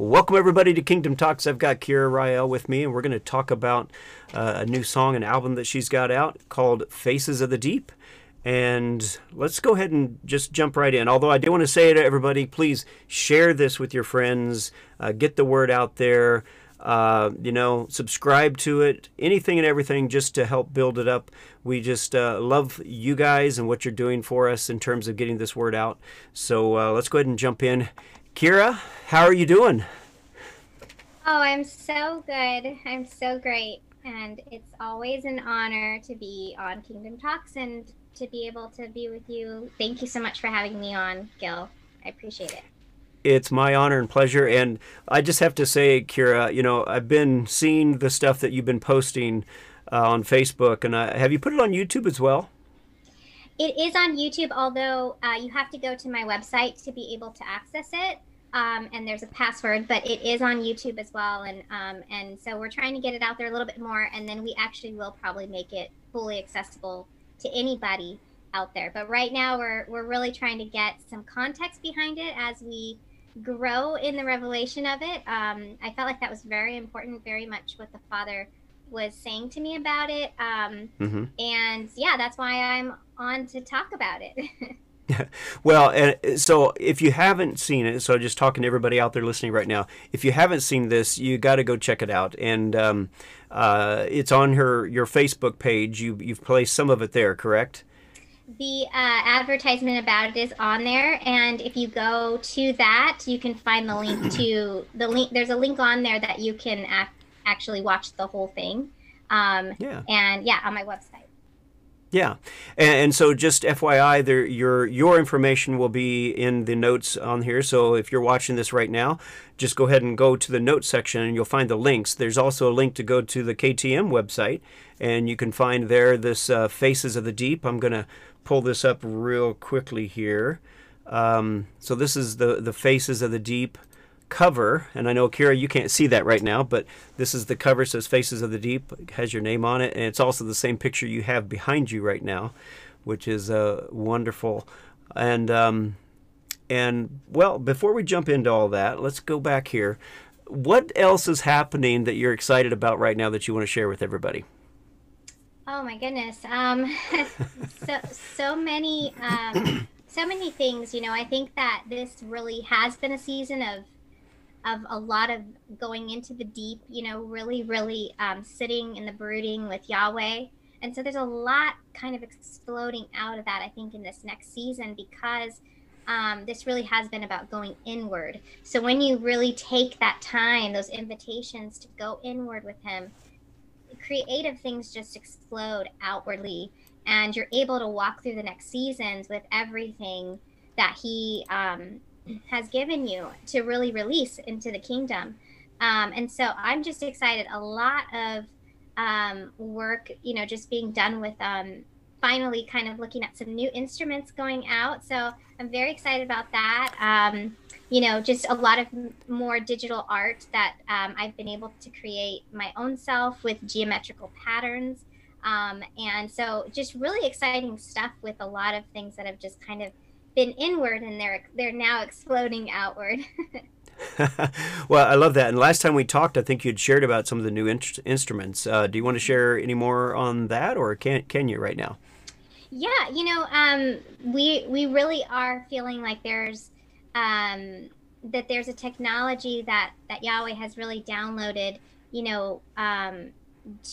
Welcome, everybody, to Kingdom Talks. I've got Kira Rael with me, and we're going to talk about uh, a new song and album that she's got out called Faces of the Deep. And let's go ahead and just jump right in. Although I do want to say to everybody, please share this with your friends, uh, get the word out there. Uh, you know, subscribe to it, anything and everything just to help build it up. We just uh, love you guys and what you're doing for us in terms of getting this word out. So uh, let's go ahead and jump in. Kira, how are you doing? Oh, I'm so good. I'm so great. And it's always an honor to be on Kingdom Talks and to be able to be with you. Thank you so much for having me on, Gil. I appreciate it. It's my honor and pleasure. And I just have to say, Kira, you know, I've been seeing the stuff that you've been posting uh, on Facebook. And uh, have you put it on YouTube as well? It is on YouTube, although uh, you have to go to my website to be able to access it. Um, and there's a password, but it is on YouTube as well. And um, and so we're trying to get it out there a little bit more, and then we actually will probably make it fully accessible to anybody out there. But right now, we're we're really trying to get some context behind it as we grow in the revelation of it. Um, I felt like that was very important, very much what the Father was saying to me about it. Um, mm-hmm. And yeah, that's why I'm on to talk about it. well, and so if you haven't seen it, so just talking to everybody out there listening right now, if you haven't seen this, you got to go check it out. And um, uh, it's on her your Facebook page. You you've placed some of it there, correct? The uh, advertisement about it is on there, and if you go to that, you can find the link to the link. There's a link on there that you can ac- actually watch the whole thing. Um, yeah. And yeah, on my website. Yeah, and, and, so just FYI, there your your information will be in the notes on here. So if you're watching this right now, just go ahead and go to the notes section, and you'll find the links. There's also a link to go to the KTM website, and you can find there this uh, Faces of the Deep. I'm going to pull this up real quickly here. Um, so this is the the Faces of the Deep cover, and I know Kira, you can't see that right now, but this is the cover. Says "Faces of the Deep," has your name on it, and it's also the same picture you have behind you right now, which is uh, wonderful. And um, and well, before we jump into all that, let's go back here. What else is happening that you're excited about right now that you want to share with everybody? Oh my goodness, um, so so many. Um, so many things you know i think that this really has been a season of of a lot of going into the deep, you know, really, really um, sitting in the brooding with Yahweh. And so there's a lot kind of exploding out of that, I think, in this next season because um, this really has been about going inward. So when you really take that time, those invitations to go inward with Him, creative things just explode outwardly. And you're able to walk through the next seasons with everything that He um, has given you to really release into the kingdom. Um, and so I'm just excited. A lot of um, work, you know, just being done with um, finally kind of looking at some new instruments going out. So I'm very excited about that. Um, you know, just a lot of more digital art that um, I've been able to create my own self with geometrical patterns. Um, and so just really exciting stuff with a lot of things that have just kind of been inward and they're they're now exploding outward. well, I love that. And last time we talked, I think you'd shared about some of the new in- instruments. Uh, do you want to share any more on that, or can can you right now? Yeah, you know, um, we we really are feeling like there's um, that there's a technology that that Yahweh has really downloaded, you know, um,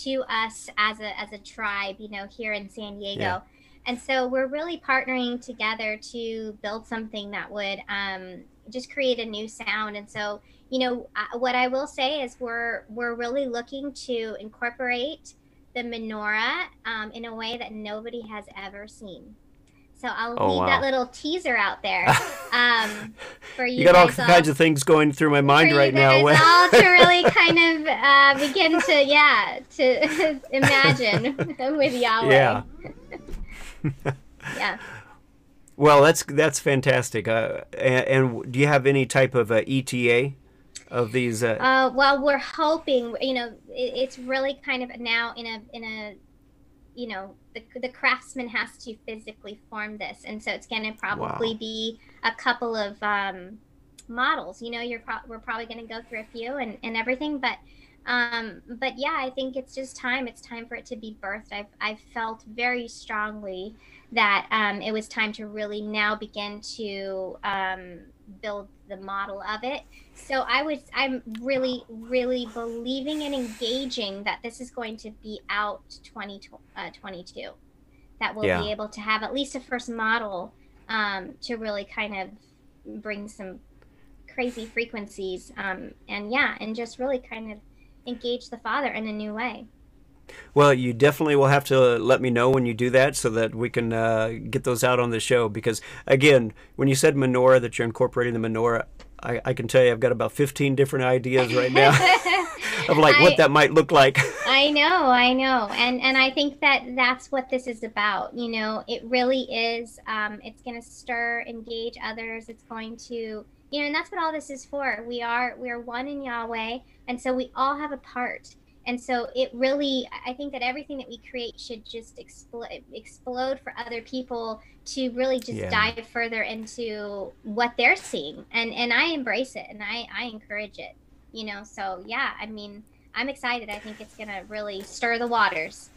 to us as a as a tribe, you know, here in San Diego. Yeah and so we're really partnering together to build something that would um, just create a new sound. And so, you know, what I will say is we're we're really looking to incorporate the menorah um, in a way that nobody has ever seen. So I'll oh, leave wow. that little teaser out there um, for you. You got all kinds of things going through my mind right now. all to really kind of uh, begin to yeah to imagine with Yahweh. Yeah. yeah. Well, that's that's fantastic. Uh, and, and, do you have any type of uh, ETA of these? Uh... uh... well, we're hoping. You know, it, it's really kind of now in a in a, you know, the the craftsman has to physically form this, and so it's going to probably wow. be a couple of um, models. You know, you're pro- we're probably going to go through a few and, and everything, but um, but yeah, I think it's just time. It's time for it to be birthed. I've I've felt very strongly that um, it was time to really now begin to um, build the model of it. So I was I'm really really believing and engaging that this is going to be out 2022. Uh, that we'll yeah. be able to have at least a first model um, to really kind of bring some crazy frequencies um, and yeah and just really kind of engage the father in a new way well, you definitely will have to let me know when you do that so that we can uh, get those out on the show. Because, again, when you said menorah, that you're incorporating the menorah, I, I can tell you I've got about 15 different ideas right now of like I, what that might look like. I know, I know. And, and I think that that's what this is about. You know, it really is. Um, it's going to stir, engage others. It's going to you know and that's what all this is for. We are we are one in yahweh and so we all have a part. And so it really i think that everything that we create should just explode explode for other people to really just yeah. dive further into what they're seeing. And and i embrace it and i i encourage it you know? So yeah i mean i'm excited. I think it's gonna really stir the waters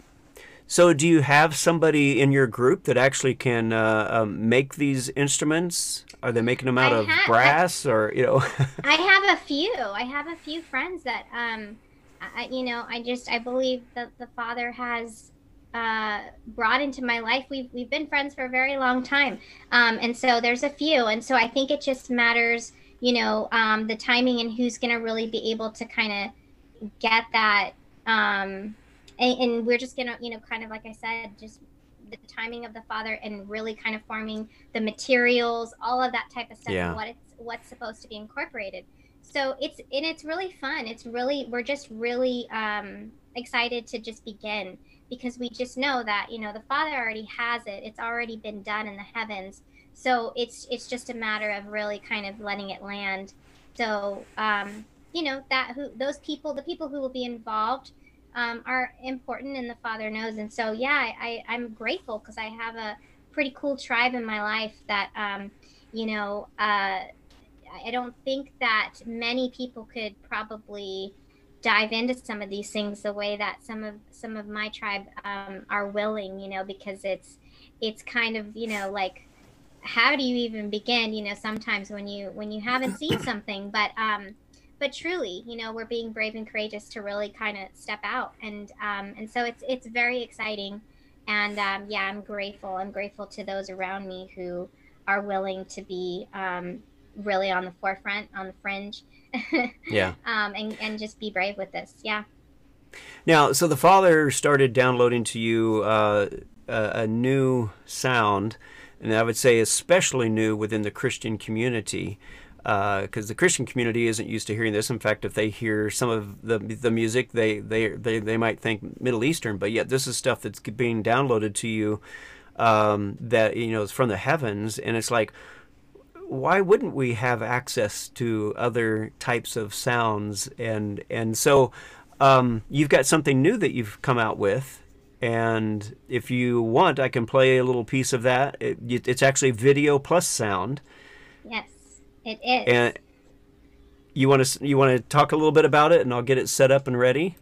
so, do you have somebody in your group that actually can uh, um, make these instruments? Are they making them out I of brass, I, or you know? I have a few. I have a few friends that, um, I, you know, I just I believe that the Father has uh, brought into my life. We've we've been friends for a very long time, um, and so there's a few, and so I think it just matters, you know, um, the timing and who's going to really be able to kind of get that. And, and we're just gonna you know kind of like i said just the timing of the father and really kind of forming the materials all of that type of stuff yeah. and what it's what's supposed to be incorporated. So it's and it's really fun. It's really we're just really um excited to just begin because we just know that you know the father already has it. It's already been done in the heavens. So it's it's just a matter of really kind of letting it land. So um you know that who those people the people who will be involved um, are important and the father knows. And so yeah I, I am grateful because i have a pretty cool tribe in my life that um, you know uh, i don't think that many people could probably dive into some of these things the way that some of some of my tribe um, are willing you know because it's it's kind of you know like how do you even begin? You know sometimes when you when you haven't seen something but um but truly, you know, we're being brave and courageous to really kind of step out, and um, and so it's it's very exciting, and um, yeah, I'm grateful. I'm grateful to those around me who are willing to be um, really on the forefront, on the fringe, yeah, um, and and just be brave with this, yeah. Now, so the father started downloading to you uh, a, a new sound, and I would say especially new within the Christian community because uh, the Christian community isn't used to hearing this. In fact, if they hear some of the the music, they they they, they might think Middle Eastern, but yet this is stuff that's being downloaded to you um, that you know is from the heavens, and it's like, why wouldn't we have access to other types of sounds? And and so um, you've got something new that you've come out with. And if you want, I can play a little piece of that. It, it's actually video plus sound. Yes. It is. And you want to you want to talk a little bit about it, and I'll get it set up and ready.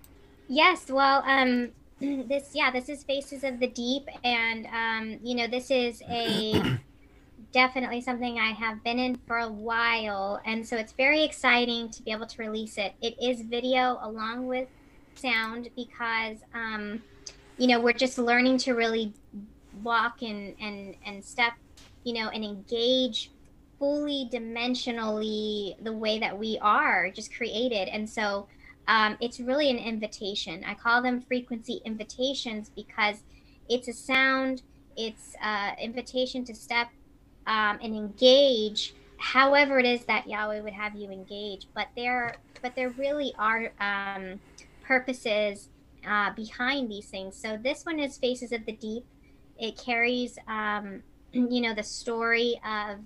Yes. Well, um, this yeah, this is Faces of the Deep, and um, you know, this is a definitely something I have been in for a while, and so it's very exciting to be able to release it. It is video along with sound because um, you know we're just learning to really walk and and and step, you know, and engage fully dimensionally the way that we are just created. And so um, it's really an invitation. I call them frequency invitations because it's a sound, it's an invitation to step um, and engage however it is that Yahweh would have you engage. But there, but there really are um, purposes uh, behind these things. So this one is Faces of the Deep. It carries, um, you know, the story of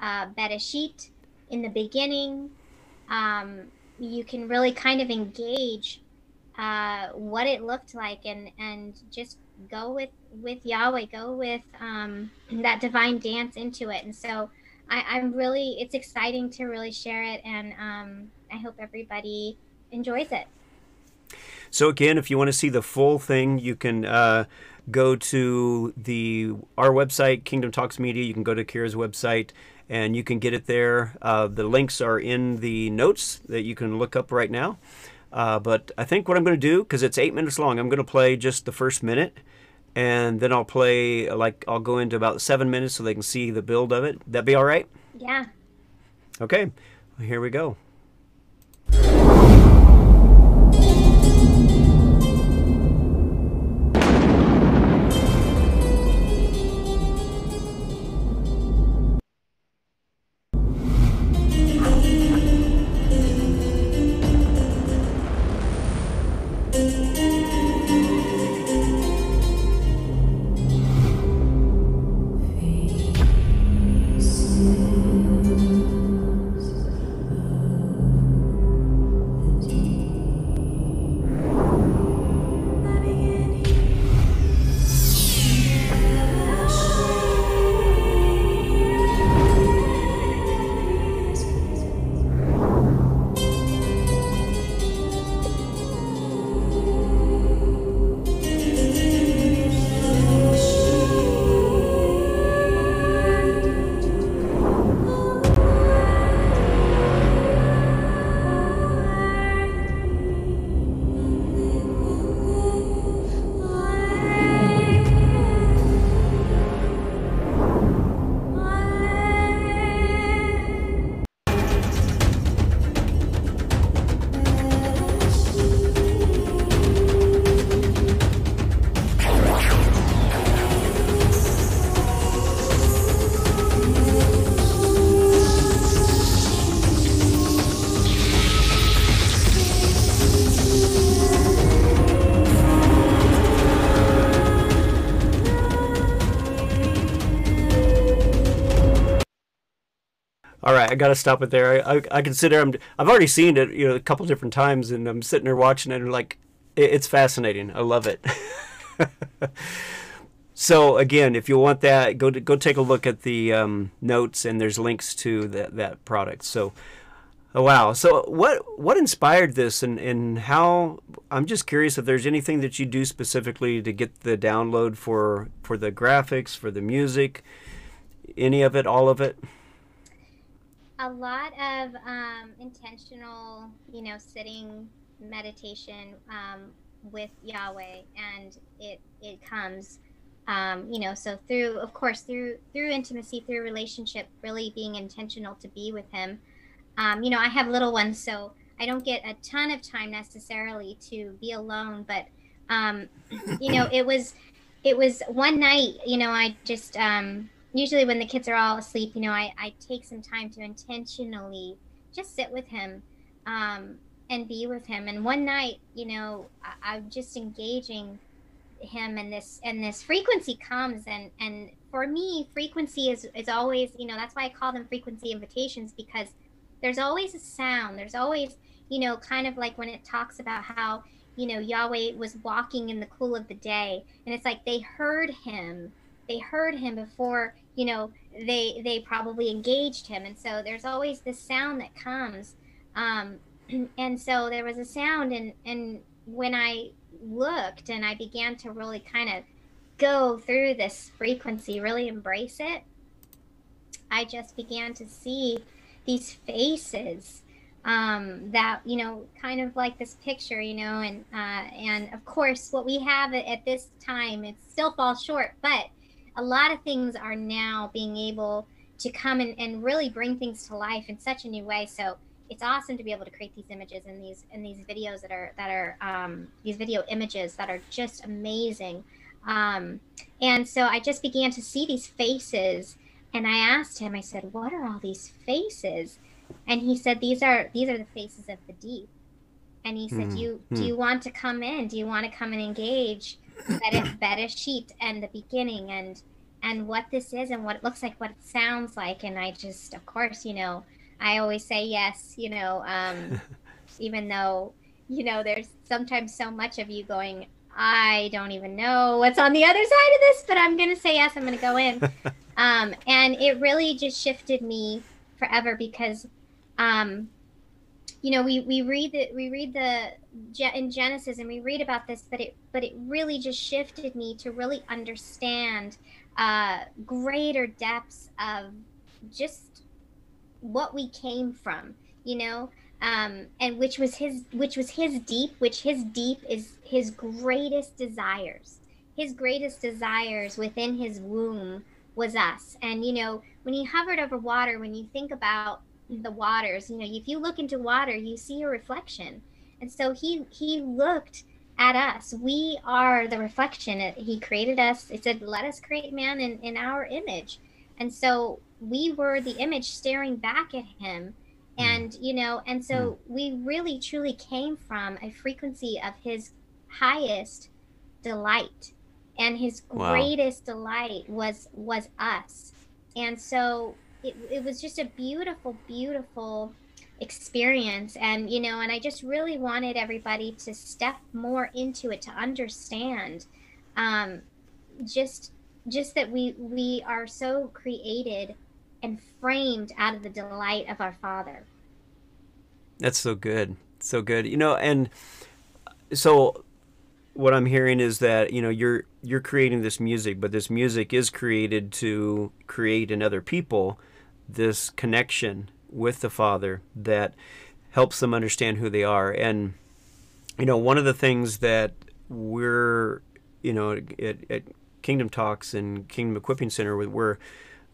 uh, Bereshit in the beginning. Um, you can really kind of engage uh, what it looked like and and just go with with Yahweh, go with um, that divine dance into it. And so I, am really it's exciting to really share it, and um, I hope everybody enjoys it. So again, if you want to see the full thing, you can. Uh, go to the our website, Kingdom Talks Media. You can go to Kira's website and you can get it there. Uh, the links are in the notes that you can look up right now. Uh, but I think what I'm going to do, because it's eight minutes long, I'm going to play just the first minute, and then I'll play like I'll go into about seven minutes so they can see the build of it. That be all right? Yeah. Okay, well, here we go. I got to stop it there. I, I, I, consider I'm, I've already seen it, you know, a couple different times, and I'm sitting there watching it, and like, it, it's fascinating. I love it. so again, if you want that, go to, go take a look at the um, notes, and there's links to that that product. So, oh, wow. So what what inspired this, and and how? I'm just curious if there's anything that you do specifically to get the download for for the graphics, for the music, any of it, all of it a lot of um, intentional, you know, sitting meditation um, with Yahweh, and it it comes, um, you know, so through, of course, through through intimacy, through relationship, really being intentional to be with Him. Um, you know, I have little ones, so I don't get a ton of time necessarily to be alone, but um, you know, it was it was one night. You know, I just um, usually when the kids are all asleep, you know, I, I take some time to intentionally just sit with him um, and be with him. And one night, you know, I, I'm just engaging him and this and this frequency comes and and for me frequency is is always you know that's why i call them frequency invitations because there's always a sound there's always you know kind of like when it talks about how you know yahweh was walking in the cool of the day and it's like they heard him they heard him before you know they they probably engaged him. And so there's always this sound that comes. Um, and so there was a sound and and when i looked and i began to really kind of go through this frequency really embrace it i just began to see these faces um, that you know kind of like this picture you know and uh, and of course what we have at this time it still falls short but a lot of things are now being able to come and, and really bring things to life in such a new way. So it's awesome to be able to create these images and these and these videos that are that are um, these video images that are just amazing. Um, and so I just began to see these faces, and I asked him. I said, "What are all these faces?" And he said, "These are these are the faces of the deep." And he said, mm-hmm. "You do you want to come in? Do you want to come and engage?" Bereshit and the beginning and and what this is and what it looks like, what it sounds like. And I just, of course, you know, I always say yes, you know, um, even though, you know, there's sometimes so much of you going, I don't even know what's on the other side of this, but I'm going to say yes, I'm going to go in. Um, and it really just shifted me forever because, um, you know, we, we read the, we read the in Genesis and we read about this, but it, but it really just shifted me to really understand, uh, greater depths of just what we came from, you know, um, and which was his, which was his deep, which his deep is his greatest desires. His greatest desires within his womb was us. And you know, when he hovered over water, when you think about the waters, you know, if you look into water, you see a reflection. And so he he looked at us. We are the reflection. He created us. It said, "Let us create man in in our image." And so we were the image staring back at him hmm. and you know and so mm. we really truly came from a frequency of his highest delight and his wow. greatest delight was was us and so it, it was just a beautiful beautiful experience. And you know and i just really wanted everybody to step more into it to understand um just just that we we are so created and framed out of the delight of our father. That's so good. So good. You know and so what I'm hearing is that you know you're you're creating this music, but this music is created to create in other people this connection with the Father that helps them understand who they are. And you know, one of the things that we're you know at, at Kingdom Talks and Kingdom Equipping Center, we're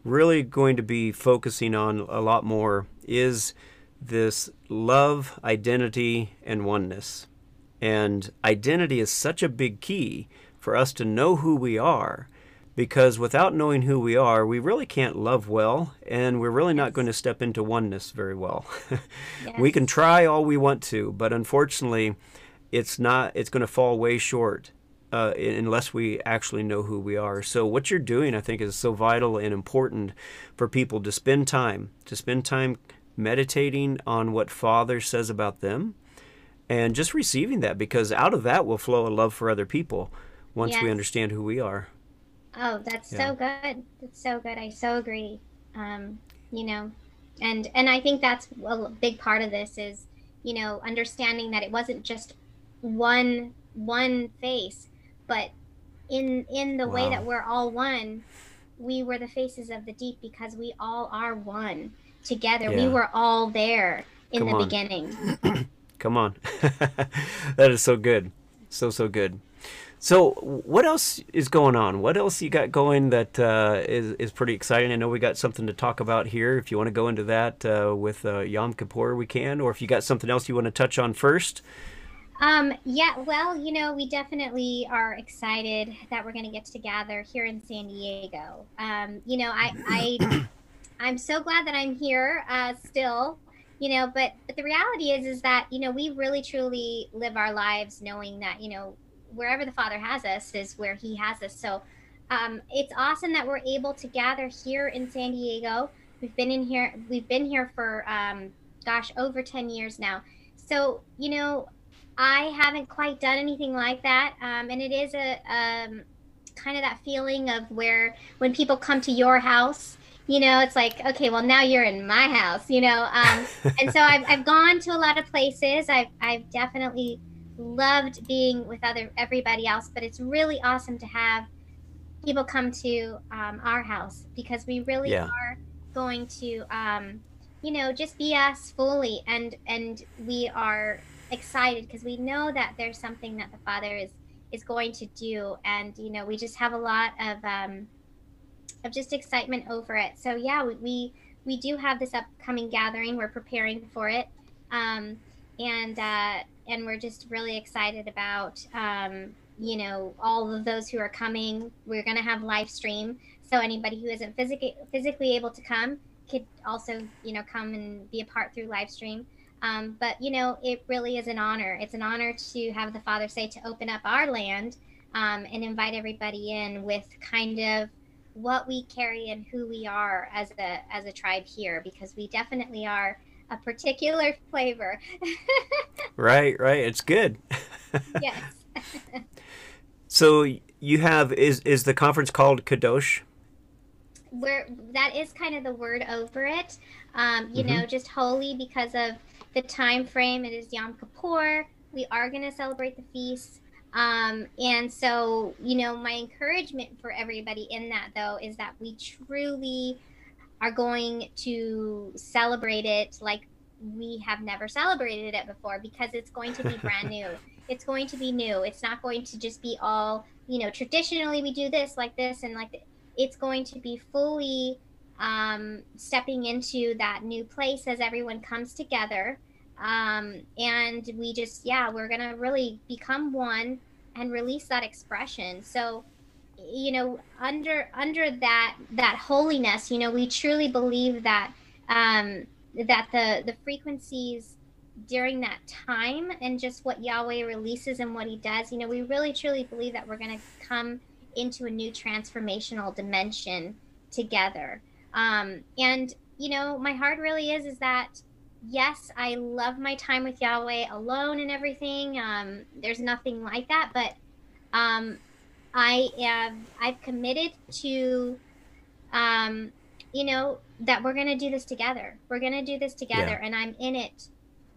really going to be focusing on a lot more is this love, identity, and oneness. And identity is such a big key for us to know who we are because without knowing who we are, we really can't love well, and we're really not going to step into oneness very well. yes. We can try all we want to, but unfortunately, it's not. It's going to fall way short uh, unless we actually know who we are. So what you're doing, I think, is so vital and important for people to spend time to spend time meditating on what Father says about them and just receiving that because out of that will flow a love for other people once yes. we understand who we are. Oh, that's yeah. so good. That's so good. I so agree. Um, you know, and and I think that's a big part of this is, you know, understanding that it wasn't just one one face, but in in the wow. way that we're all one, we were the faces of the deep because we all are one together. Yeah. We were all there in Come the on. beginning. Come on. that is so good. So, so good. So, what else is going on? What else you got going that uh, is is pretty exciting? I know we got something to talk about here. If you want to go into that uh, with uh, Yom Kippur, we can. Or if you got something else you want to touch on first. Um, yeah, well, you know, we definitely are excited that we're going to get to gather here in San Diego. Um, you know, I, I, I'm so glad that I'm here uh, still you know but but the reality is is that you know we really truly live our lives knowing that you know wherever the father has us is where he has us. So um, it's awesome that we're able to gather here in san diego. We've been in here we've been here for um, gosh over 10 years now. So you know i haven't quite done anything like that. Um, and it is a um, kind of that feeling of where when people come to your house you know it's like okay well now you're in my house you know um, and so I've, I've gone to a lot of places. I've, I've definitely loved being with other everybody else but it's really awesome to have people come to um, our house because we really yeah. are going to um, you know just be us fully and and we are excited because we know that there's something that the father is is going to do and you know we just have a lot of um, of just excitement over it. So yeah, we we, we do have this upcoming gathering. We're preparing for it, um, and uh, and we're just really excited about um, you know all of those who are coming. We're gonna have live stream, so anybody who isn't physically physically able to come could also you know come and be a part through live stream. Um, but you know, it really is an honor. It's an honor to have the Father say to open up our land um, and invite everybody in with kind of what we carry and who we are as a as a tribe here because we definitely are a particular flavor. right, right. It's good. yes. so you have is is the conference called Kadosh? where that is kind of the word over it. Um, you mm-hmm. know, just holy because of the time frame. It is Yom Kippur. We are going to celebrate the feast. Um, and so, you know, my encouragement for everybody in that, though, is that we truly are going to celebrate it like we have never celebrated it before because it's going to be brand new. It's going to be new. It's not going to just be all, you know, traditionally we do this like this and like it's going to be fully um, stepping into that new place as everyone comes together. Um, and we just, yeah, we're going to really become one and release that expression. So, you know, under under that that holiness, you know, we truly believe that um, that the the frequencies during that time and just what Yahweh releases and what He does, you know, we really truly believe that we're going to come into a new transformational dimension together. Um, and you know, my heart really is is that yes, I love my time with Yahweh alone and everything. Um, there's nothing like that, but um, I am I've committed to um, you know that we're gonna do this together. We're gonna do this together, yeah. and I'm in it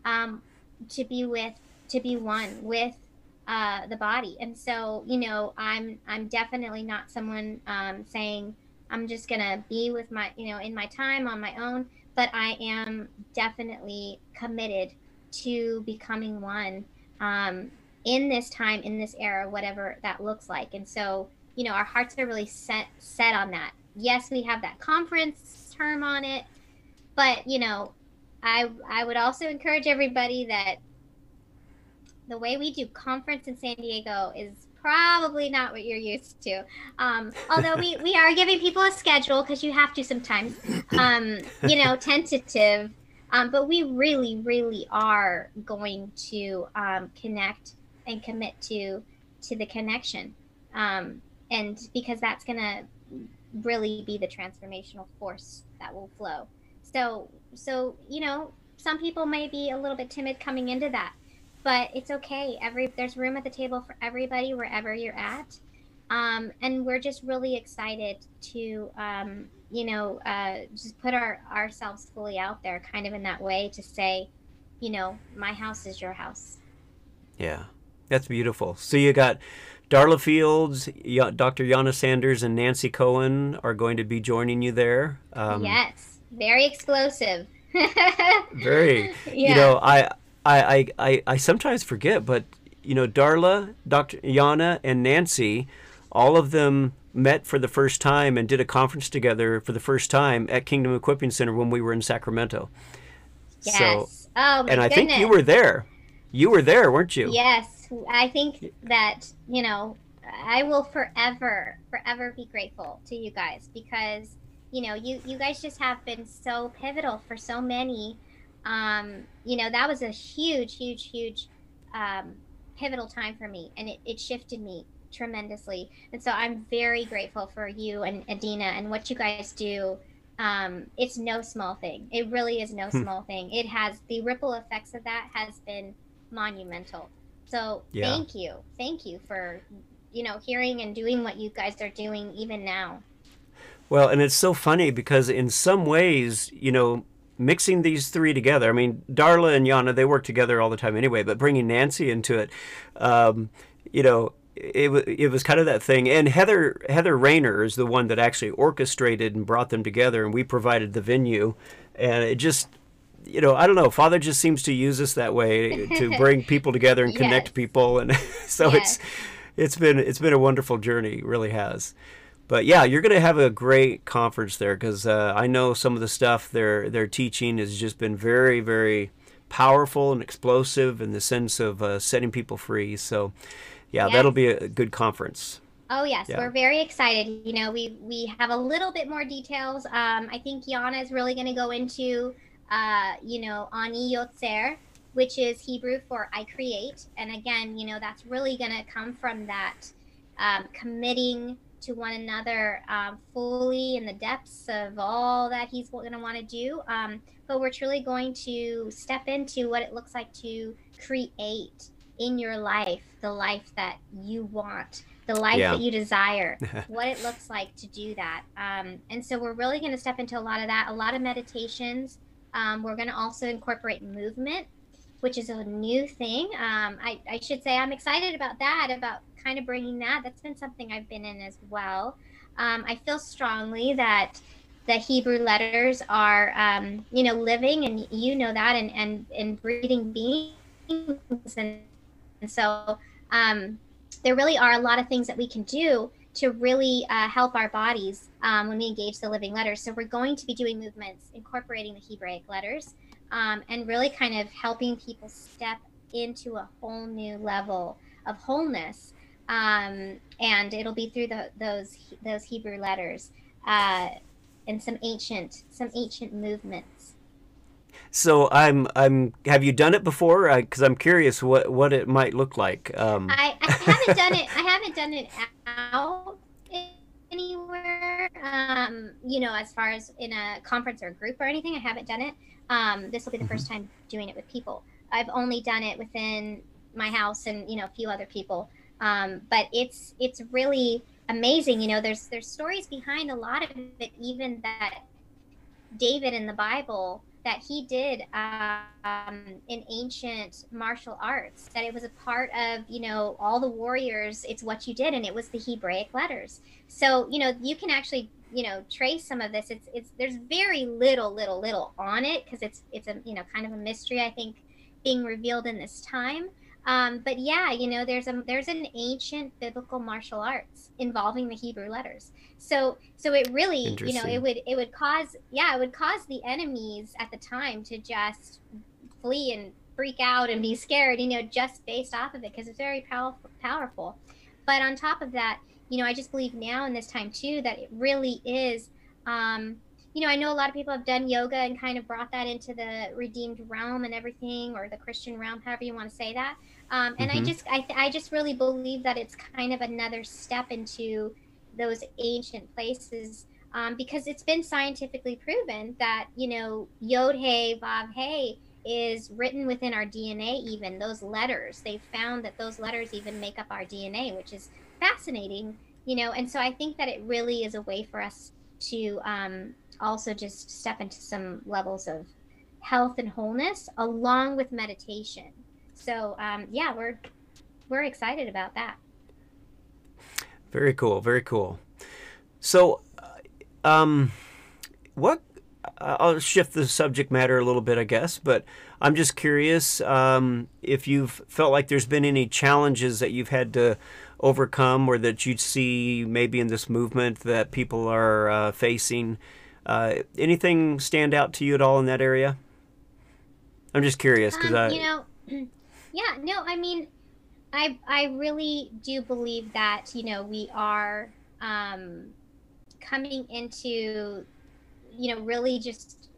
um, to be with to be one with uh, the body. And so, you know, I'm I'm definitely not someone um, saying I'm just gonna be with my, you know, in my time on my own. But I am definitely committed to becoming one um, in this time, in this era, whatever that looks like. And so, you know, our hearts are really set set on that. Yes, we have that conference term on it, but you know, I I would also encourage everybody that the way we do conference in San Diego is probably not what you're used to. Um, although we, we are giving people a schedule because you have to sometimes, um, you know, tentative. Um, but we really, really are going to um, connect and commit to to the connection, um, and because that's going to really be the transformational force that will flow. So, so you know, some people may be a little bit timid coming into that but it's okay. Every there's room at the table for everybody wherever you're at, um, and we're just really excited to um, you know uh, just put our ourselves fully out there, kind of in that way to say, you know, my house is your house. Yeah, that's beautiful. So you got. Darla Fields, Dr. Yana Sanders, and Nancy Cohen are going to be joining you there. Um, yes, very explosive. very. Yeah. You know, I I, I, I sometimes forget, but you know, Darla, Dr. Yana, and Nancy, all of them met for the first time and did a conference together for the first time at Kingdom Equipping Center when we were in Sacramento. Yes. So, oh, and I goodness. think you were there. You were there, weren't you? Yes. I think that, you know, I will forever, forever be grateful to you guys because, you know, you, you guys just have been so pivotal for so many um, you know, that was a huge, huge, huge um, pivotal time for me, and it, it shifted me tremendously. And so I'm very grateful for you and Adina and what you guys do. Um, it's no small thing. It really is no hmm. small thing. It has the ripple effects of that has been monumental. So yeah. thank you, thank you for you know hearing and doing what you guys are doing even now. Well, and it's so funny because in some ways, you know, mixing these three together. I mean, Darla and Yana, they work together all the time anyway, but bringing Nancy into it, um, you know, it, it was kind of that thing. And Heather Heather Rayner is the one that actually orchestrated and brought them together, and we provided the venue. And it just, you know, I don't know. Father just seems to use us that way to bring people together and connect yes. people, and so yes. it's it's been it's been a wonderful journey. Really has. But yeah, you're going to have a great conference there because uh, I know some of the stuff they're they're teaching has just been very very powerful and explosive in the sense of uh, setting people free. So yeah, yes. that'll be a good conference. Oh yes, yeah. we're very excited. You know, we we have a little bit more details. Um, I think Yana is really going to go into, uh, you know, Ani Yotzer, which is Hebrew for I create, and again, you know, that's really going to come from that um, committing to one another um, fully in the depths of all that he's going to want to do. Um, but we're truly going to step into what it looks like to create in your life the life that you want the life yeah. that you desire what it looks like to do that um, and so we're really going to step into a lot of that a lot of meditations um, we're going to also incorporate movement which is a new thing. Um, I, I should say i'm excited about that about kind of bringing that. That's been something i've been in as well. Um, i feel strongly that the Hebrew letters are, um, you know, living, and you know that, and and and breathing beings, and, and so um, there really are a lot of things that we can do to really uh, help our bodies um, when we engage the living letters. So we're going to be doing movements incorporating the Hebraic letters, um, and really kind of helping people step into a whole new level of wholeness. Um, and it'll be through the, those those Hebrew letters. Uh, and some ancient some ancient movements. So I'm I'm. Have you done it before? Because I'm curious what what it might look like. Um. I, I haven't done it. I haven't done it out anywhere. Um, you know, as far as in a conference or a group or anything, I haven't done it. Um, this will be the mm-hmm. first time doing it with people. I've only done it within my house and you know a few other people. Um, but it's it's really amazing. You know, there's there's stories behind a lot of it, even that David in the Bible that he did um, in ancient martial arts. That it was a part of you know all the warriors. It's what you did, and it was the Hebraic letters. So you know you can actually you know trace some of this. It's it's there's very little little little on it because it's it's a you know kind of a mystery. I think being revealed in this time. Um, but yeah, you know, there's a there's an ancient biblical martial arts involving the Hebrew letters. So so it really, you know, it would it would cause yeah, it would cause the enemies at the time to just flee and freak out and be scared, you know, just based off of it because it's very powerful powerful. But on top of that, you know, I just believe now in this time too that it really is um, you know, I know a lot of people have done yoga and kind of brought that into the redeemed realm and everything, or the Christian realm, however you want to say that. Um, and mm-hmm. I just, I, I just really believe that it's kind of another step into those ancient places um, because it's been scientifically proven that you know Yod Hey Vav Hey is written within our DNA. Even those letters, they found that those letters even make up our DNA, which is fascinating. You know, and so I think that it really is a way for us to um, also just step into some levels of health and wholeness along with meditation. So um, yeah, we're we're excited about that. Very cool. Very cool. So, uh, um, what? I'll shift the subject matter a little bit, I guess, but I'm just curious um, if you've felt like there's been any challenges that you've had to overcome or that you see maybe in this movement that people are uh, facing uh, anything stand out to you at all in that area? I'm just curious because um, I, you know, yeah, no, I mean, I I really do believe that you know we are um, coming into, you know, really just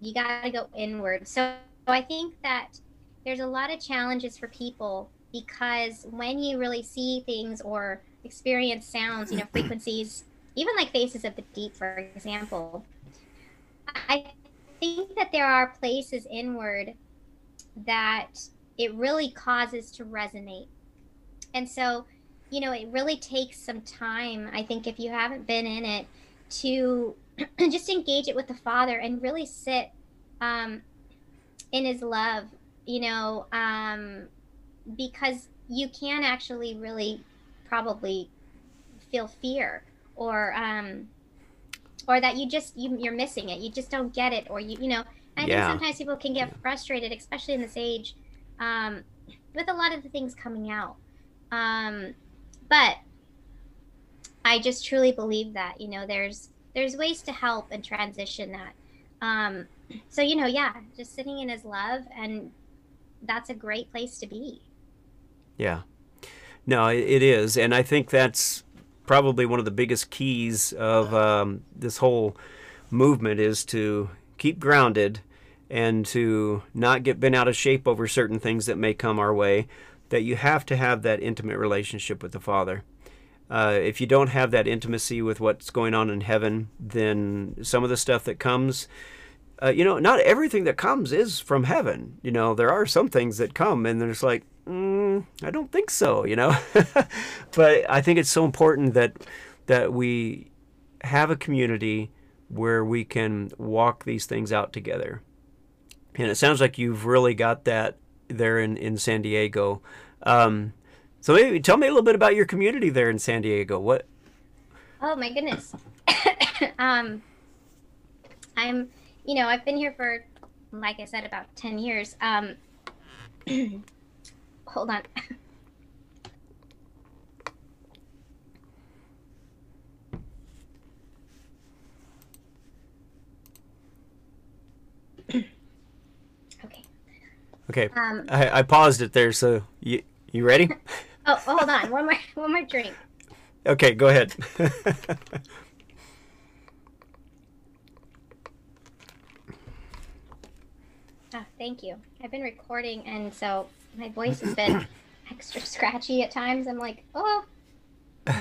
you got to go inward. So I think that there's a lot of challenges for people because when you really see things or experience sounds, you know, frequencies even like Faces of the Deep, for example, I think that there are places inward that it really causes to resonate. And so, you know, it really takes some time, I think, if you haven't been in it, to just engage it with the Father and really sit um, in His love, you know, um, because you can actually really probably feel fear or um, or that you just you, you're missing it. You just don't get it, or you you know. I yeah. think sometimes people can get frustrated, especially in this age, um, with a lot of the things coming out. Um, but I just truly believe that you know there's there's ways to help and transition that. Um, so you know, yeah, just sitting in His love, and that's a great place to be. Yeah, no, it is, and I think that's probably one of the biggest keys of um, this whole movement is to keep grounded and to not get bent out of shape over certain things that may come our way. That you have to have that intimate relationship with the Father. Uh, if you don't have that intimacy with what's going on in heaven, then some of the stuff that comes, uh, you know, not everything that comes is from heaven. You know, there are some things that come and there's like, mm, I don't think so, you know. but I think it's so important that that we have a community where we can walk these things out together. And it sounds like you've really got that there in, in San Diego. Um, so maybe tell me a little bit about your community there in San Diego. What? Oh my goodness. um, I'm, you know, I've been here for, like I said, about 10 years. Um, hold on. okay. Okay. Um, I, I paused it there. So you you ready? oh, hold on. One more one more drink. Okay, go ahead. oh, thank you. I've been recording, and so my voice has been extra scratchy at times. I'm like, oh.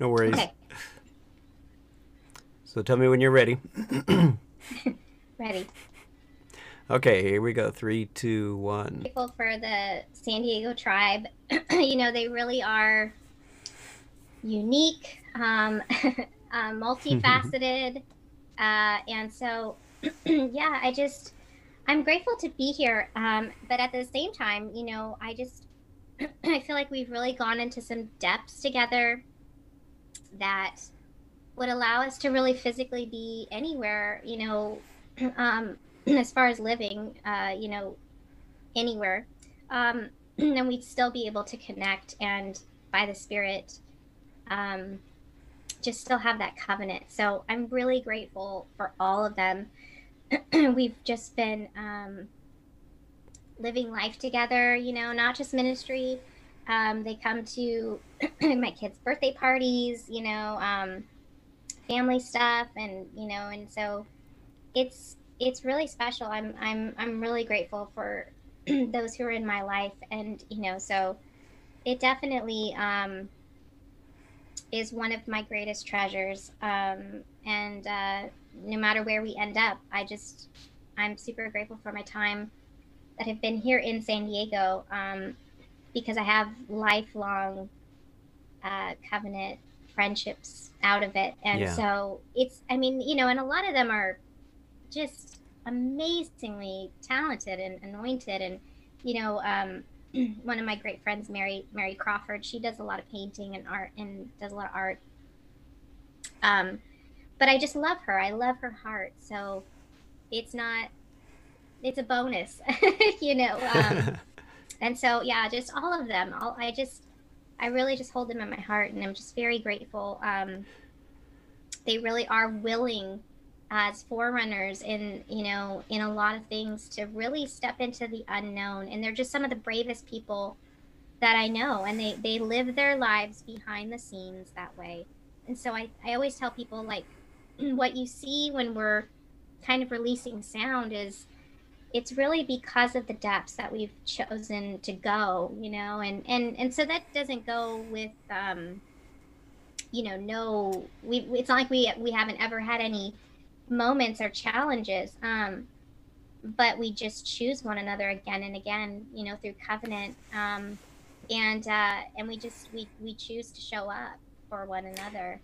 no worries. Okay. So tell me when you're ready. ready. Okay, here we go. Three, two, one. Grateful for the San Diego tribe. you know, they really are unique, um, uh, multifaceted, uh, and so yeah, I just I'm grateful to be here. Um, but at the same time, you know, I just I feel like we've really gone into some depths together that would allow us to really physically be anywhere, you know, um, as far as living, uh, you know, anywhere. Um, and we'd still be able to connect and by the Spirit, um, just still have that covenant. So I'm really grateful for all of them. We've just been um, living life together, you know, not just ministry. Um, they come to my kids' birthday parties, you know, um, family stuff, and you know, and so it's it's really special. I'm I'm I'm really grateful for those who are in my life, and you know, so it definitely um, is one of my greatest treasures. Um, and uh, no matter where we end up, I just I'm super grateful for my time that have been here in San Diego um, because I have lifelong uh, covenant friendships out of it, and yeah. so it's I mean you know, and a lot of them are just amazingly talented and anointed. And you know um, one of my great friends mary mary crawford she does a lot of painting and art and does a lot of art. Um, but i just love her. I love her heart. So it's not it's a bonus you know um, and so yeah just all of them. All i just i really just hold them in my heart and i'm just very grateful. Um, they really are willing as forerunners in you know in a lot of things to really step into the unknown and they're just some of the bravest people that i know and they they live their lives behind the scenes that way. And so i, I always tell people like what you see when we're kind of releasing sound is it's really because of the depths that we've chosen to go you know and and and so that doesn't go with um you know no we it's not like we we haven't ever had any moments or challenges um, but we just choose one another again and again you know through covenant um, and uh, and we just we we choose to show up for one another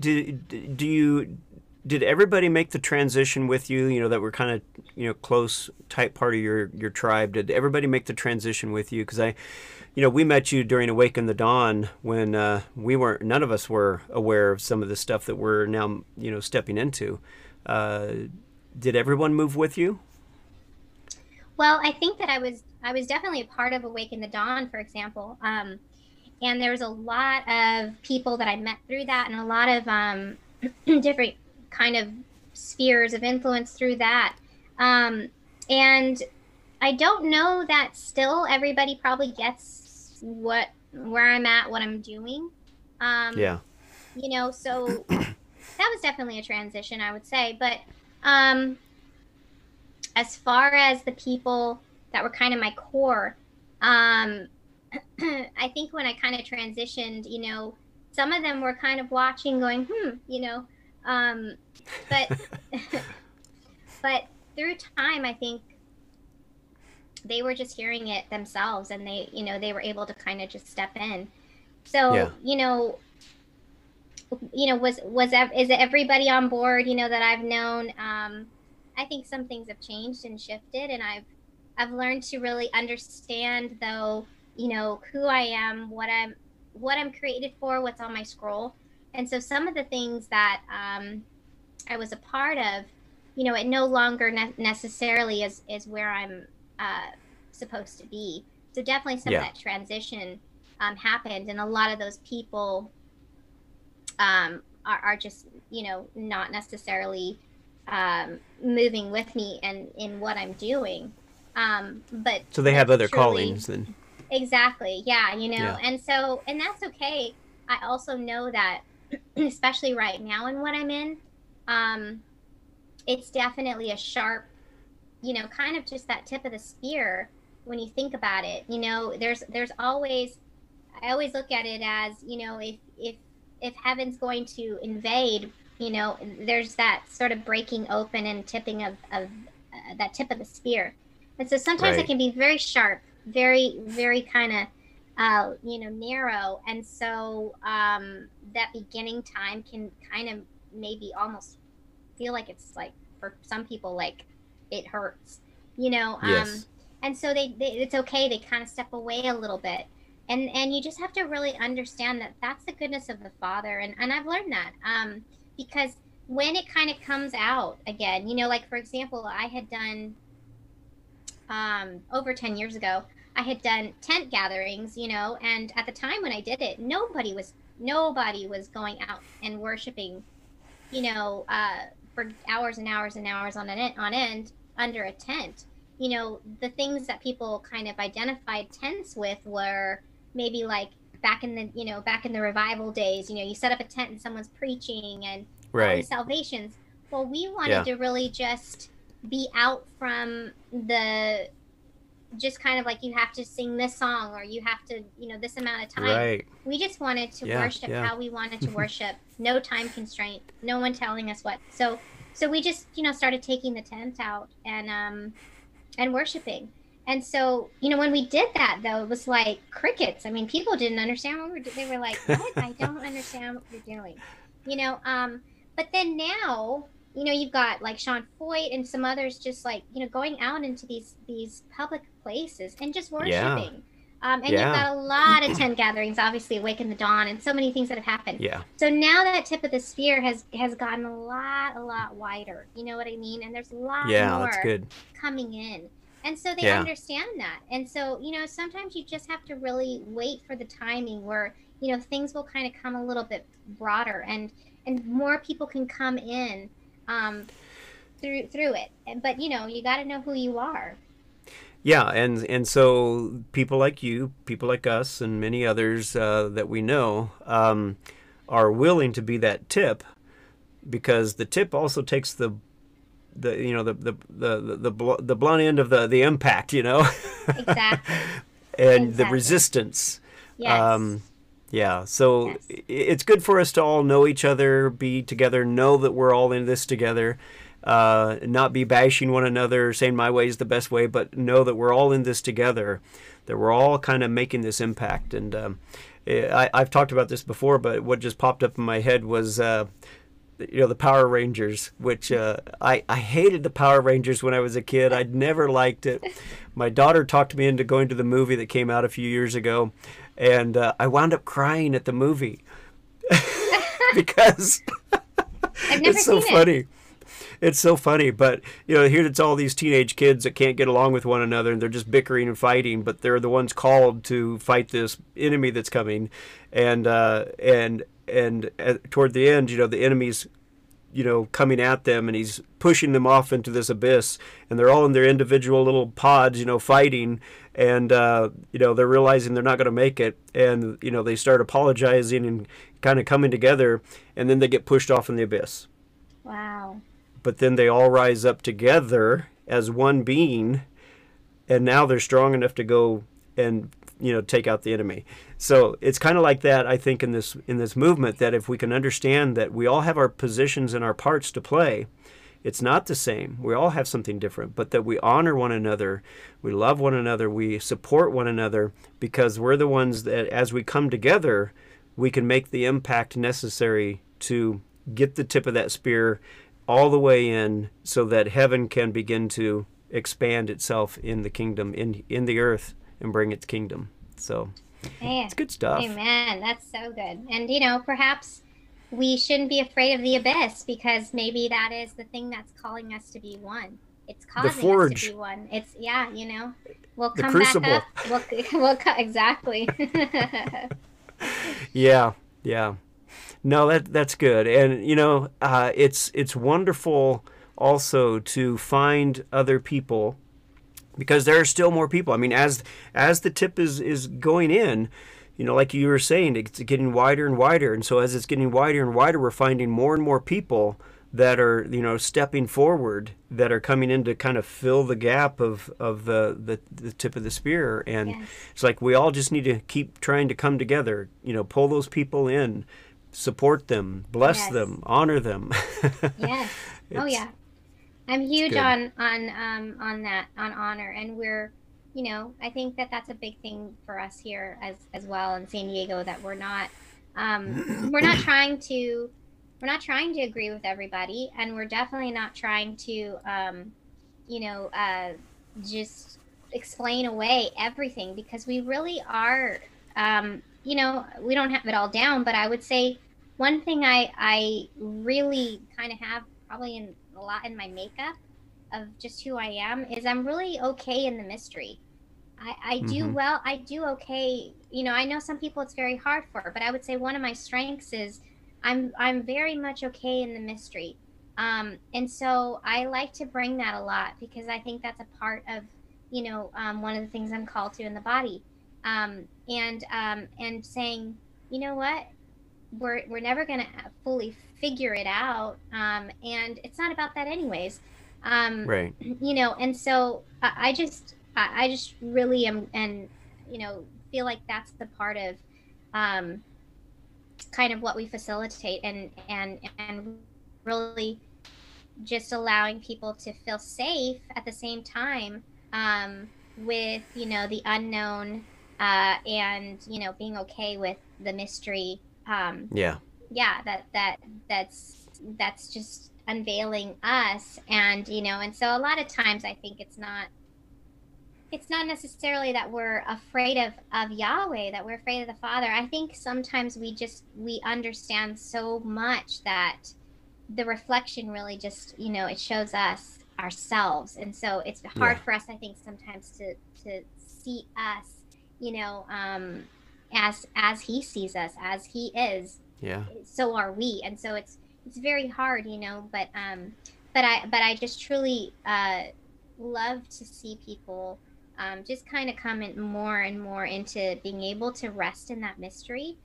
did do you did everybody make the transition with you you know that were kind of you know close tight part of your your tribe did everybody make the transition with you because i you know, we met you during Awaken the Dawn when uh, we weren't, none of us were aware of some of the stuff that we're now, you know, stepping into. Uh, did everyone move with you? Well, I think that I was, I was definitely a part of Awaken the Dawn, for example. Um, and there was a lot of people that I met through that, and a lot of um, different kind of spheres of influence through that. Um, and I don't know that still everybody probably gets what where I'm at, what I'm doing. Um, yeah. You know, so that was definitely a transition, I would say. But um, as far as the people that were kind of my core, um, I think when I kind of transitioned, you know, some of them were kind of watching, going, hmm, you know, um, but but through time, I think they were just hearing it themselves and they you know they were able to kind of just step in so yeah. you know you know was was is everybody on board you know that i've known um i think some things have changed and shifted and i've i've learned to really understand though you know who i am what i'm what i'm created for what's on my scroll and so some of the things that um i was a part of you know it no longer ne- necessarily is is where i'm uh, supposed to be. So definitely some yeah. of that transition um, happened, and a lot of those people um, are, are just you know not necessarily um, moving with me and in what I'm doing. Um, but so they have other truly, callings then. Exactly. Yeah. You know, yeah. and so and that's okay. I also know that, especially right now in what I'm in, um, it's definitely a sharp you know, kind of just that tip of the spear when you think about it. You know, there's there's always I always look at it as, you know, if if if heaven's going to invade, you know, there's that sort of breaking open and tipping of, of uh, that tip of the spear. And so sometimes right. it can be very sharp, very, very kind of, uh, you know, narrow. And so um, that beginning time can kind of maybe almost feel like it's like for some people like it hurts, you know. Um, yes. And so they, they, it's okay. They kind of step away a little bit, and and you just have to really understand that that's the goodness of the Father, and and I've learned that um, because when it kind of comes out again, you know, like for example, I had done um, over ten years ago. I had done tent gatherings, you know, and at the time when I did it, nobody was nobody was going out and worshiping, you know, uh, for hours and hours and hours on end, on end under a tent, you know, the things that people kind of identified tents with were maybe like back in the, you know, back in the revival days, you know, you set up a tent and someone's preaching and right. salvations. Well, we wanted yeah. to really just be out from the just kind of like you have to sing this song or you have to you know this amount of time. Right. we just wanted to yeah, worship yeah. how we wanted to worship. No time constraint. No one telling us what. So so we just you know started taking the tent out and um and worshiping. And so you know when we did that though it was like crickets. I mean people didn't understand what we were doing they were like what? I don't understand what you're doing. You know um but then now you know you've got like sean Feucht and some others just like you know going out into these these public places and just worshiping yeah. Um, and yeah. you've got a lot of tent gatherings, obviously Awaken the Dawn, and so many things that have happened. Yeah. So now that tip of the spear has has gotten a lot, a lot wider. You know what I mean? And there's a lot yeah, more that's good. coming in. And so they yeah. understand that. And so, you know, sometimes you just have to really wait for the timing where, you know, things will kind of come a little bit broader and and more people can come in um, through through it. But you know, you got to know who you are. Yeah, and and so people like you, people like us, and many others uh, that we know um, are willing to be that tip, because the tip also takes the the you know the the the the, the, the blunt end of the the impact, you know. Exactly. and exactly. the resistance. Yes. Um, yeah, so yes. it's good for us to all know each other, be together, know that we're all in this together, uh, not be bashing one another, saying my way is the best way, but know that we're all in this together, that we're all kind of making this impact. And um, I, have talked about this before, but what just popped up in my head was. Uh, you know the Power Rangers, which uh, I I hated the Power Rangers when I was a kid. I'd never liked it. My daughter talked me into going to the movie that came out a few years ago, and uh, I wound up crying at the movie because it's so funny. It it's so funny. But you know, here it's all these teenage kids that can't get along with one another, and they're just bickering and fighting. But they're the ones called to fight this enemy that's coming, and uh, and and uh, toward the end, you know, the enemy's you know coming at them and he's pushing them off into this abyss and they're all in their individual little pods you know fighting and uh, you know they're realizing they're not going to make it and you know they start apologizing and kind of coming together and then they get pushed off in the abyss. Wow. But then they all rise up together as one being and now they're strong enough to go and you know take out the enemy so it's kind of like that i think in this in this movement that if we can understand that we all have our positions and our parts to play it's not the same. We all have something different, but that we honor one another, we love one another, we support one another because we're the ones that, as we come together, we can make the impact necessary to get the tip of that spear all the way in so that heaven can begin to expand itself in the kingdom, in, in the earth, and bring its kingdom. So it's good stuff. Amen. That's so good. And, you know, perhaps we shouldn't be afraid of the abyss because maybe that is the thing that's calling us to be one. It's causing us to be one. It's yeah, you know, we'll come back up. We'll, we'll exactly. yeah, yeah. No, that that's good, and you know, uh, it's it's wonderful also to find other people because there are still more people. I mean, as as the tip is is going in, you know, like you were saying, it's getting wider and wider. And so as it's getting wider and wider, we're finding more and more people that are, you know, stepping forward that are coming in to kind of fill the gap of, of the, the, the tip of the spear. And yes. it's like we all just need to keep trying to come together, you know, pull those people in, support them, bless yes. them, honor them. yes. oh yeah. I'm huge on on um, on that on honor, and we're you know, I think that that's a big thing for us here as as well in San Diego that we're not um, we're not trying to we're not trying to agree with everybody, and we're definitely not trying to um, you know uh, just explain away everything because we really are um, you know we don't have it all down, but I would say one thing I I really kind of have probably in a lot in my makeup of just who I am is I'm really okay in the mystery. I, I do mm-hmm. well. I do okay. You know, I know some people it's very hard for, but I would say one of my strengths is I'm I'm very much okay in the mystery. Um, and so I like to bring that a lot because I think that's a part of, you know, um, one of the things I'm called to in the body. Um, and um, and saying, you know what, we're we're never gonna fully figure it out. Um, and it's not about that anyways. Um, right. You know, and so I, I just I, I, just really am and you know feel like that's the part of um, kind of what we facilitate and and and really just allowing people to feel safe at the same time um, with you know the unknown uh, and you know being okay with the mystery um, yeah yeah that that that's that's just unveiling us. And you know and so a lot of times i think it's not it's not necessarily that we're afraid of of yahweh that we're afraid of the father. I think sometimes we just we understand so much that the reflection really just you know it shows us ourselves. And so it's hard yeah. for us i think sometimes to to see us you know um as as he sees us as he is yeah. So are we and so it's it's very hard you know but um but i but i just truly uh love to see people um, just kind of come in more and more into being able to rest in that mystery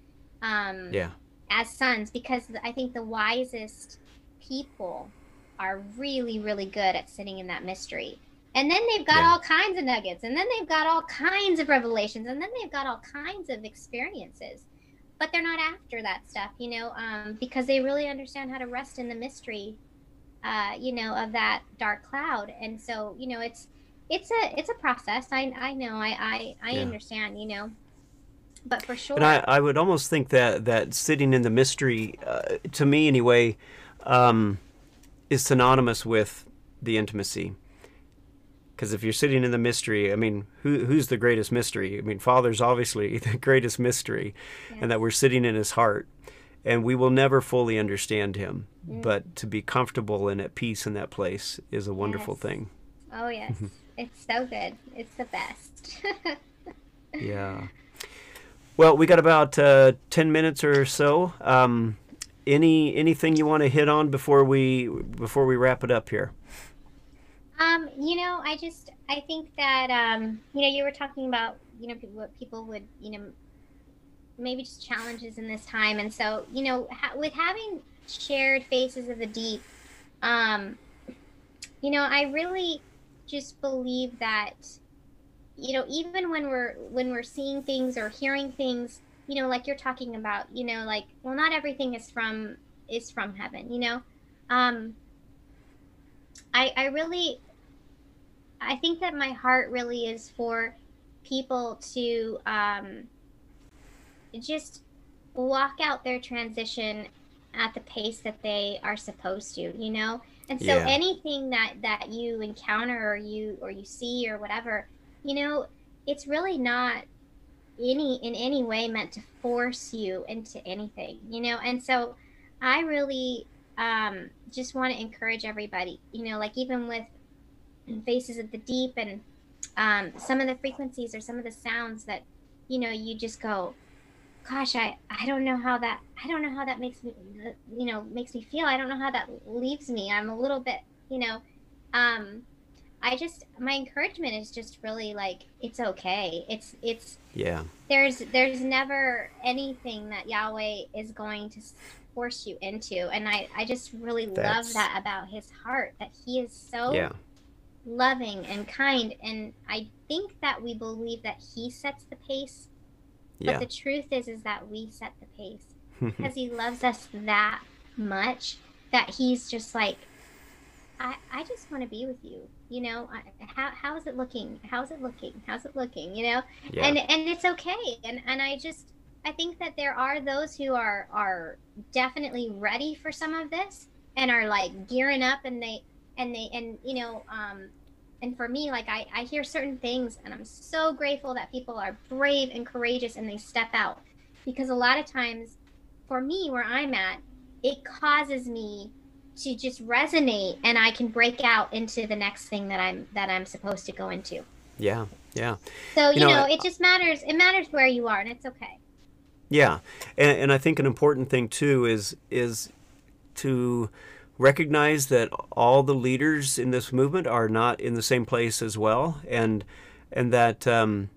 um, yeah. as sons because i think the wisest people are really really good at sitting in that mystery. And then they've got yeah. all kinds of nuggets and then they've got all kinds of revelations and then they've got all kinds of experiences but they're not after that stuff, you know, um, because they really understand how to rest in the mystery, uh, you know, of that dark cloud. And so, you know, it's it's a it's a process. I I know. I I, I yeah. understand. You know. But for sure. And I, I would almost think that that sitting in the mystery, uh, to me anyway, um, is synonymous with the intimacy. Because if you're sitting in the mystery, I mean, who, who's the greatest mystery? I mean, Father's obviously the greatest mystery, and that we're sitting in His heart, and we will never fully understand Him. Mm. But to be comfortable and at peace in that place is a wonderful yes. thing. Oh yes, it's so good. It's the best. yeah. Well, we got about uh, ten minutes or so. Um, any anything you want to hit on before we before we wrap it up here? Um, you know, I just I think that um, you know, you were talking about you know what people would you know maybe just challenges in this time, and so you know ha- with having shared faces of the deep, um, you know, I really just believe that you know even when we're when we're seeing things or hearing things you know like you're talking about you know like well not everything is from is from heaven you know? Um I, I really, I think that my heart really is for people to um, just walk out their transition at the pace that they are supposed to, you know? And so Yeah. anything that that you encounter or you or you see or whatever, you know, it's really not any in any way meant to force you into anything, you know? And so I really um just want to encourage everybody, you know, like even with Faces of the Deep and um some of the frequencies or some of the sounds that, you know, you just go, gosh i i don't know how that i don't know how that makes me you know makes me feel i don't know how that leaves me i'm a little bit you know um i just my encouragement is just really like it's okay it's it's Yeah. there's there's never anything that yahweh is going to force you into and i i just really That's- love that about his heart that he is so Yeah. Loving and kind and i think that we believe that he sets the pace but the truth is, is that we set the pace because he loves us that much that he's just like, I, I just want to be with you. You know, I, how, how is it looking? How's it looking? How's it looking? You know, yeah. and and it's okay. And and I just I think that there are those who are are definitely ready for some of this and are like gearing up and they and they and you know um and for me like I I hear certain things and I'm so grateful that people are brave and courageous and they step out because a lot of times for me where I'm at it causes me to just resonate and I can break out into the next thing that I'm that I'm supposed to go into. yeah. Yeah. So You you, know, know, it just matters. It matters where you are, and it's okay. Yeah, and, and I think an important thing too is is to recognize that all the leaders in this movement are not in the same place as well, and and that um,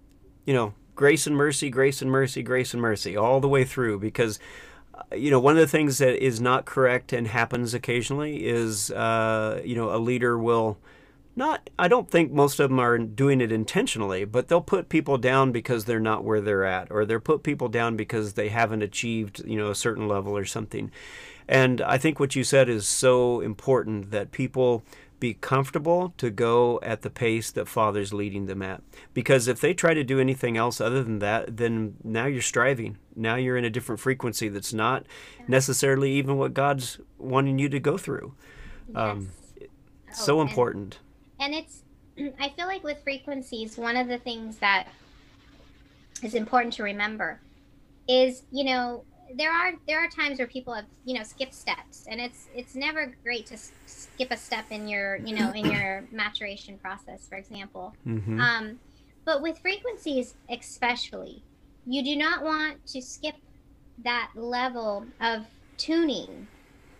you know grace and mercy, grace and mercy, grace and mercy all the way through because. uh, You know, one of the things that is not correct and happens occasionally is, uh, you know, a leader will not i don't think most of them are doing it intentionally but they'll put people down because they're not where they're at or they'll put people down because they haven't achieved you know a certain level or something and i think what you said is so important that people be comfortable to go at the pace that father's leading them at. Because if they try to do anything else other than that then now you're striving. Now you're in a different frequency that's not necessarily even what god's wanting you to go through. Um, Yes. so Oh, and- important. And it's i feel like with frequencies one of the things that is important to remember is you know there are there are times where people have you know skipped steps and it's it's never great to s- skip a step in your you know in your maturation process for example. Hmm um, but with frequencies especially you do not want to skip that level of tuning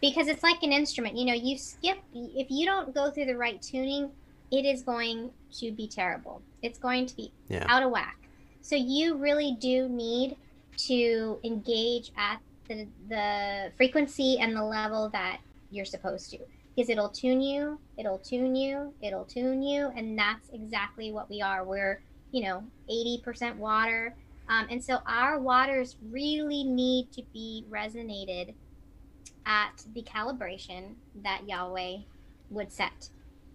because it's like an instrument you know you skip if you don't go through the right tuning it is going to be terrible. It's going to be Yeah. out of whack. So you really do need to engage at the, the frequency and the level that you're supposed to. Because it'll tune you it'll tune you it'll tune you and that's exactly what we are. We're you know 80% water. Um, and so our waters really need to be resonated at the calibration that yahweh would set.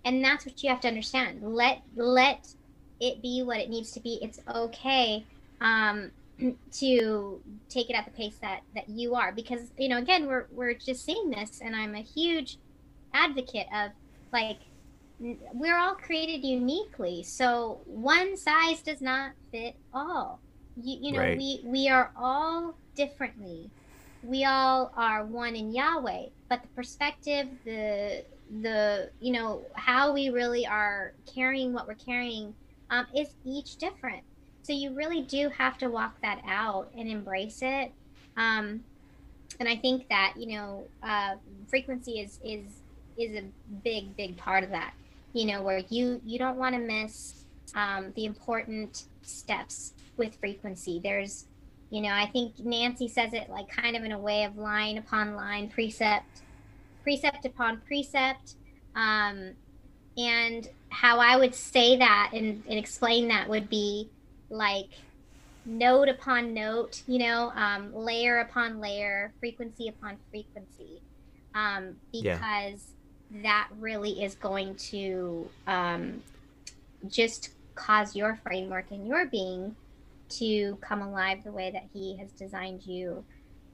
And that's what you have to understand. Let let it be what it needs to be. It's okay um, to take it at the pace that that you are. Because you know again we're we're just seeing this and i'm a huge advocate of like we're all created uniquely so one size does not fit all. You, you know Right. we we are all differently. We all are one in yahweh but the perspective the the you know how we really are carrying what we're carrying um, is each different so you really do have to walk that out and embrace it. Um, and i think that you know uh, frequency is is is a big big part of that you know where you you don't want to miss um, the important steps with frequency. There's you know i think nancy says it like kind of in a way of line upon line precept precept upon precept. Um, and how i would say that and, and explain that would be like note upon note, you know, um, layer upon layer, frequency upon frequency. Um, Yeah. because that really is going to um, just cause your framework and your being to come alive the way that he has designed you.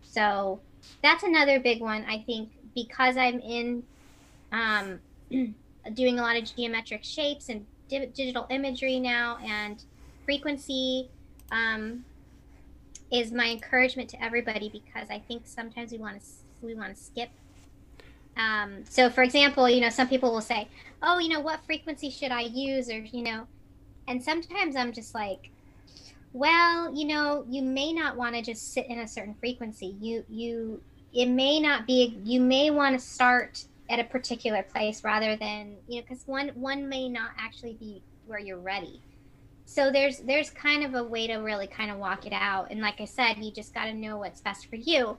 So that's another big one. I think because I'm in um, doing a lot of geometric shapes and di- digital imagery now and frequency um, is my encouragement to everybody because I think sometimes we want to we want to skip. Um, so, for example, you know, some people will say, "Oh, you know, what frequency should I use?" Or you know, and sometimes I'm just like, "Well, you know, you may not want to just sit in a certain frequency. You you it may not be. You may want to start at a particular place rather than you know, because one one may not actually be where you're ready." So there's there's kind of a way to really kind of walk it out. And like i said you just got to know what's best for you.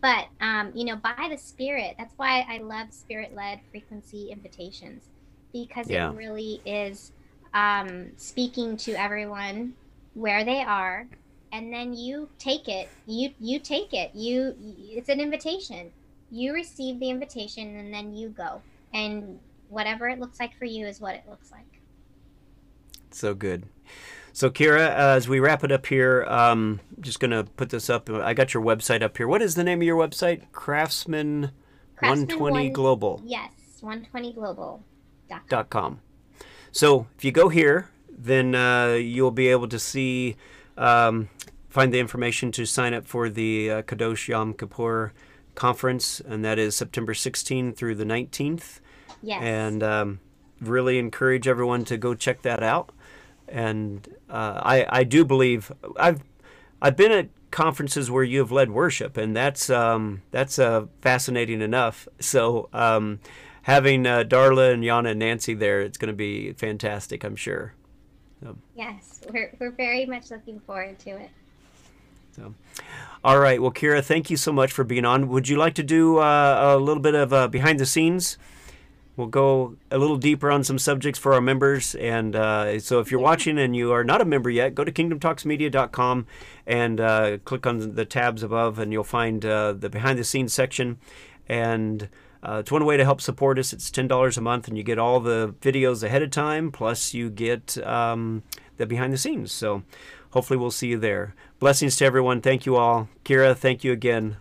But um, you know by the spirit that's why i love spirit led frequency invitations. Because yeah. it really is um, speaking to everyone where they are. And then you take it you you take it. You it's an invitation. You receive the invitation and then you go. And whatever it looks like for you is what it looks like. So good. So, Kira, uh, as we wrap it up here, um, just going to put this up. I got your website up here. What is the name of your website? Craftsman, Craftsman 120 one, Global. Yes, 120global.com. Dot com. So, if you go here, then uh, you'll be able to see, um, find the information to sign up for the uh, Kadosh Yom Kippur conference, and that is September 16th through the 19th. Yes. And um, really encourage everyone to go check that out and uh, I I do believe I've I've been at conferences where you have led worship, and that's um, that's uh, fascinating enough. So um, having uh, Darla and Yana and Nancy there, it's going to be fantastic, I'm sure. So. Yes, we're we're very much looking forward to it. So, all right. Well, Kira, thank you so much for being on. Would you like to do uh, a little bit of uh, behind the scenes? We'll go a little deeper on some subjects for our members. And uh, so if you're watching and you are not a member yet, go to kingdomtalksmedia.com and uh, click on the tabs above, and you'll find uh, the behind the scenes section. And uh, it's one way to help support us. It's $10 a month, and you get all the videos ahead of time, plus you get um, the behind the scenes. So hopefully we'll see you there. Blessings to everyone. Thank you all. Kira, thank you again.